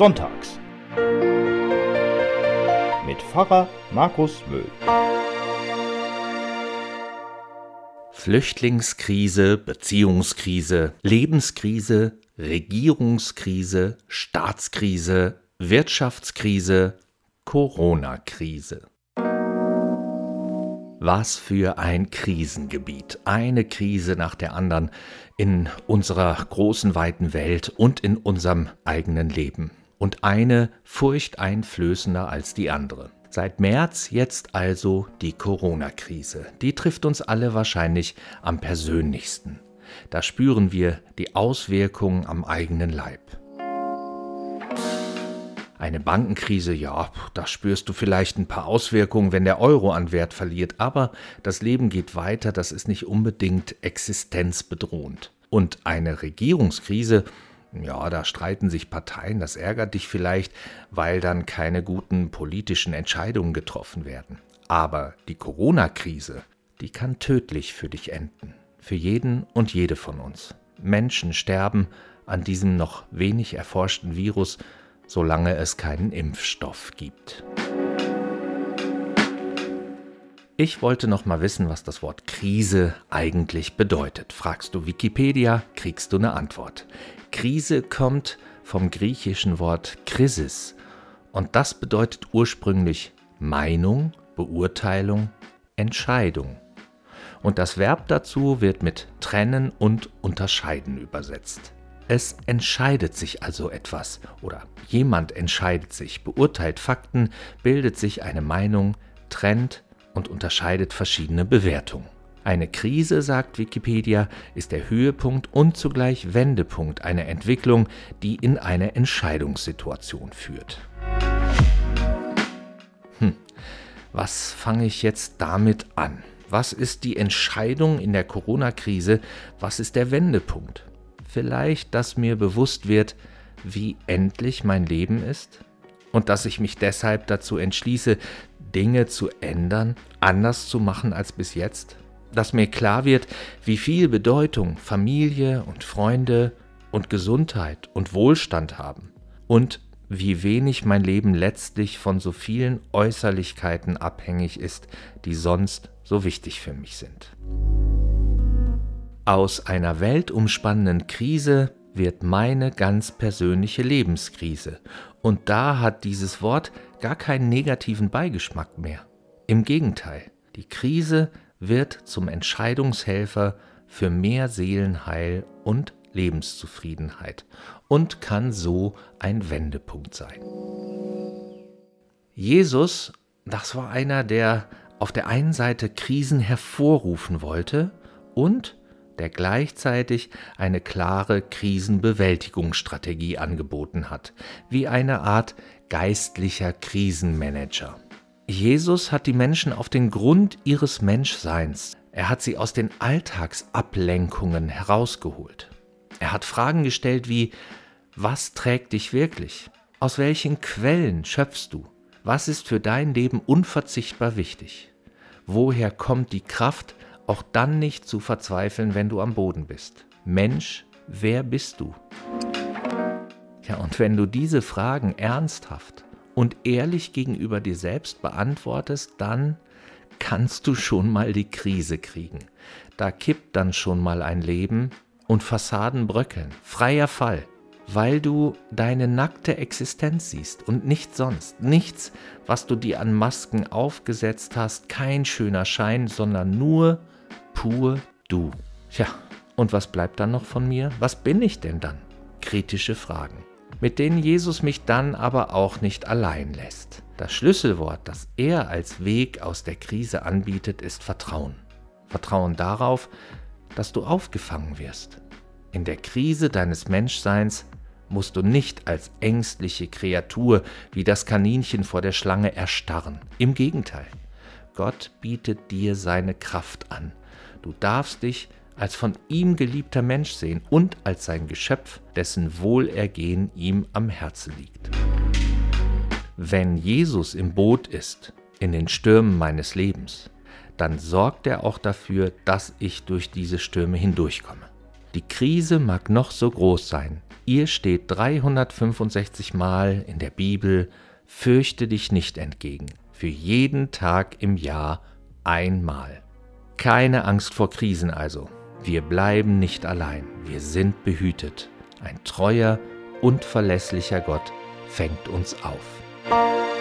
Sonntags. Mit Pfarrer Markus Möhl. Flüchtlingskrise, Beziehungskrise, Lebenskrise, Regierungskrise, Staatskrise, Wirtschaftskrise, Corona-Krise. Was für ein Krisengebiet. Eine Krise nach der anderen in unserer großen, weiten Welt und in unserem eigenen Leben. Und eine furchteinflößender als die andere. Seit März jetzt also die Corona-Krise. Die trifft uns alle wahrscheinlich am persönlichsten. Da spüren wir die Auswirkungen am eigenen Leib. Eine Bankenkrise, ja, da spürst du vielleicht ein paar Auswirkungen, wenn der Euro an Wert verliert, aber das Leben geht weiter, das ist nicht unbedingt existenzbedrohend. Und eine Regierungskrise, ja, da streiten sich Parteien, das ärgert dich vielleicht, weil dann keine guten politischen Entscheidungen getroffen werden. Aber die Corona-Krise, die kann tödlich für dich enden, für jeden und jede von uns. Menschen sterben an diesem noch wenig erforschten Virus, solange es keinen Impfstoff gibt. Ich wollte noch mal wissen, was das Wort Krise eigentlich bedeutet. Fragst du Wikipedia, kriegst du eine Antwort. Krise kommt vom griechischen Wort Krisis und das bedeutet ursprünglich Meinung, Beurteilung, Entscheidung. Und das Verb dazu wird mit trennen und unterscheiden übersetzt. Es entscheidet sich also etwas oder jemand entscheidet sich, beurteilt Fakten, bildet sich eine Meinung, trennt und unterscheidet verschiedene Bewertungen. Eine Krise, sagt Wikipedia, ist der Höhepunkt und zugleich Wendepunkt einer Entwicklung, die in eine Entscheidungssituation führt. Hm, was fange ich jetzt damit an? Was ist die Entscheidung in der Corona-Krise? Was ist der Wendepunkt? vielleicht, dass mir bewusst wird, wie endlich mein Leben ist und dass ich mich deshalb dazu entschließe, Dinge zu ändern, anders zu machen als bis jetzt? Dass mir klar wird, wie viel Bedeutung Familie und Freunde und Gesundheit und Wohlstand haben und wie wenig mein Leben letztlich von so vielen Äußerlichkeiten abhängig ist, die sonst so wichtig für mich sind. Aus einer weltumspannenden Krise wird meine ganz persönliche Lebenskrise. Und da hat dieses Wort gar keinen negativen Beigeschmack mehr. Im Gegenteil, die Krise wird zum Entscheidungshelfer für mehr Seelenheil und Lebenszufriedenheit und kann so ein Wendepunkt sein. Jesus, das war einer, der auf der einen Seite Krisen hervorrufen wollte und der gleichzeitig eine klare Krisenbewältigungsstrategie angeboten hat, wie eine Art geistlicher Krisenmanager. Jesus hat die Menschen auf den Grund ihres Menschseins, er hat sie aus den Alltagsablenkungen herausgeholt. Er hat Fragen gestellt wie, was trägt dich wirklich? Aus welchen Quellen schöpfst du? Was ist für dein Leben unverzichtbar wichtig? Woher kommt die Kraft, auch dann nicht zu verzweifeln, wenn du am Boden bist. Mensch, wer bist du? Ja, und wenn du diese Fragen ernsthaft und ehrlich gegenüber dir selbst beantwortest, dann kannst du schon mal die Krise kriegen. Da kippt dann schon mal ein Leben und Fassaden bröckeln. Freier Fall weil du deine nackte Existenz siehst und nichts sonst. Nichts, was du dir an Masken aufgesetzt hast, kein schöner Schein, sondern nur pur du. Tja, und was bleibt dann noch von mir? Was bin ich denn dann? Kritische Fragen, mit denen Jesus mich dann aber auch nicht allein lässt. Das Schlüsselwort, das er als Weg aus der Krise anbietet, ist Vertrauen. Vertrauen darauf, dass du aufgefangen wirst. In der Krise deines Menschseins musst du nicht als ängstliche Kreatur wie das Kaninchen vor der Schlange erstarren. Im Gegenteil, Gott bietet dir seine Kraft an, Du darfst dich als von ihm geliebter Mensch sehen und als sein Geschöpf, dessen Wohlergehen ihm am Herzen liegt. Wenn Jesus im Boot ist, in den Stürmen meines Lebens, dann sorgt er auch dafür, dass ich durch diese Stürme hindurchkomme. Die Krise mag noch so groß sein, Ihr steht 365 Mal in der Bibel Fürchte dich nicht entgegen. Für jeden Tag im Jahr einmal. Keine Angst vor Krisen also. Wir bleiben nicht allein. Wir sind behütet. Ein treuer und verlässlicher Gott fängt uns auf.